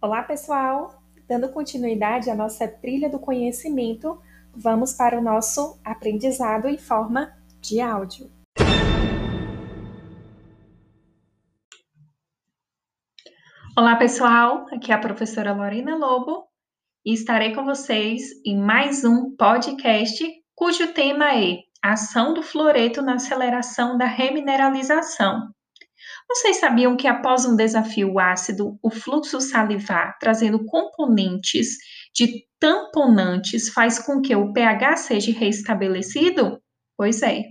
Olá, pessoal! Dando continuidade à nossa trilha do conhecimento, vamos para o nosso aprendizado em forma de áudio. Olá, pessoal! Aqui é a professora Lorena Lobo e estarei com vocês em mais um podcast cujo tema é Ação do fluoreto na aceleração da remineralização. Vocês sabiam que após um desafio ácido, o fluxo salivar, trazendo componentes de tamponantes, faz com que o pH seja restabelecido? Pois é.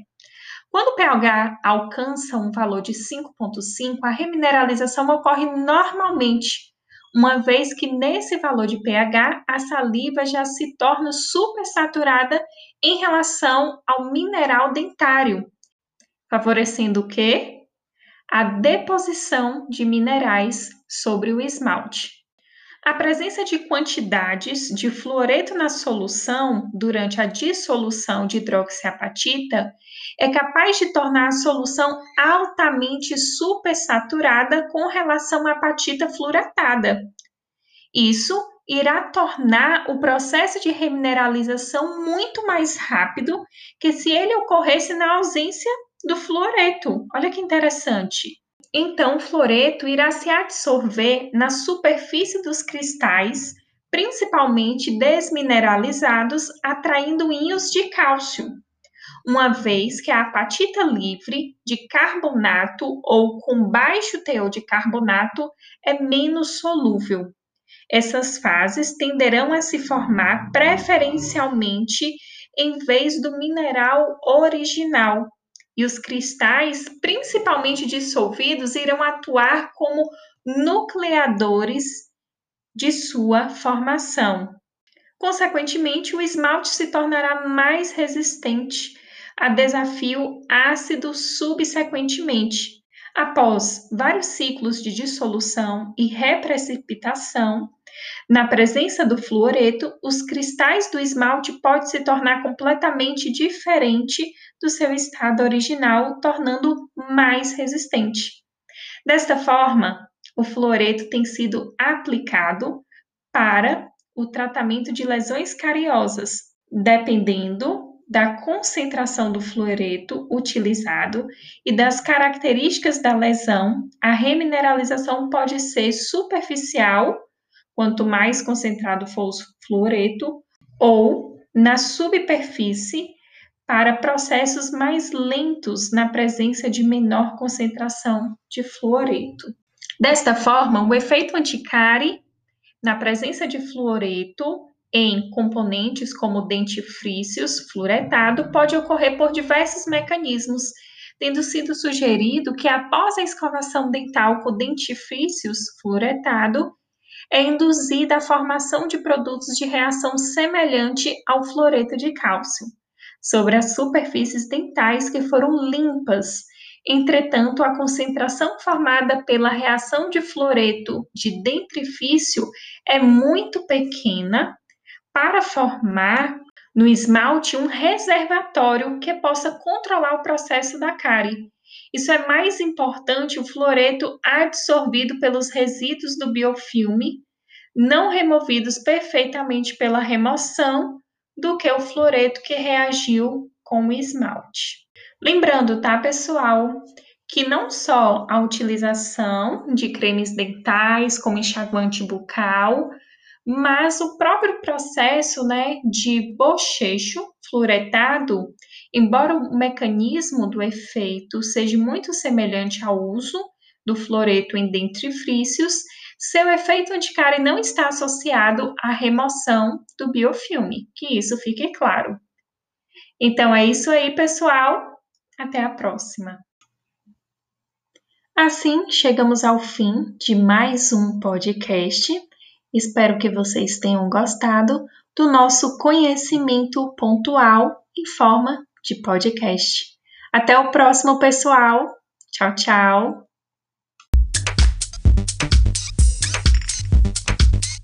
Quando o pH alcança um valor de 5,5, a remineralização ocorre normalmente, uma vez que nesse valor de pH a saliva já se torna supersaturada em relação ao mineral dentário, favorecendo o quê? A deposição de minerais sobre o esmalte. A presença de quantidades de fluoreto na solução durante a dissolução de hidroxiapatita é capaz de tornar a solução altamente supersaturada com relação à apatita fluoretada. Isso irá tornar o processo de remineralização muito mais rápido que se ele ocorresse na ausência do fluoreto. Olha que interessante. Então, o fluoreto irá se absorver na superfície dos cristais, principalmente desmineralizados, atraindo íons de cálcio, uma vez que a apatita livre de carbonato ou com baixo teor de carbonato é menos solúvel. Essas fases tenderão a se formar preferencialmente em vez do mineral original, e os cristais, principalmente dissolvidos, irão atuar como nucleadores de sua formação. Consequentemente, o esmalte se tornará mais resistente a desafio ácido subsequentemente. Após vários ciclos de dissolução e reprecipitação, na presença do fluoreto, os cristais do esmalte podem se tornar completamente diferente do seu estado original, tornando mais resistente. Desta forma, o fluoreto tem sido aplicado para o tratamento de lesões cariosas, dependendo da concentração do fluoreto utilizado e das características da lesão, a remineralização pode ser superficial, quanto mais concentrado for o fluoreto, ou na superfície, para processos mais lentos na presença de menor concentração de fluoreto. Desta forma, o efeito anticárie na presença de fluoreto em componentes como dentifrícios fluoretado pode ocorrer por diversos mecanismos, tendo sido sugerido que após a escovação dental com dentifrícios fluoretado, é induzida a formação de produtos de reação semelhante ao fluoreto de cálcio sobre as superfícies dentais que foram limpas. Entretanto, a concentração formada pela reação de fluoreto de dentrifício é muito pequena para formar no esmalte um reservatório que possa controlar o processo da cárie. Isso é mais importante o fluoreto absorvido pelos resíduos do biofilme, não removidos perfeitamente pela remoção, do que o fluoreto que reagiu com o esmalte. Lembrando, tá, pessoal, que não só a utilização de cremes dentais como enxaguante bucal, mas o próprio processo, né, de bochecho fluoretado, embora o mecanismo do efeito seja muito semelhante ao uso do fluoreto em dentifrícios, seu efeito anticárie não está associado à remoção do biofilme, que isso fique claro. Então é isso aí, pessoal. Até a próxima. Assim, chegamos ao fim de mais um podcast. Espero que vocês tenham gostado do nosso conhecimento pontual em forma de podcast. Até o próximo, pessoal. Tchau, tchau.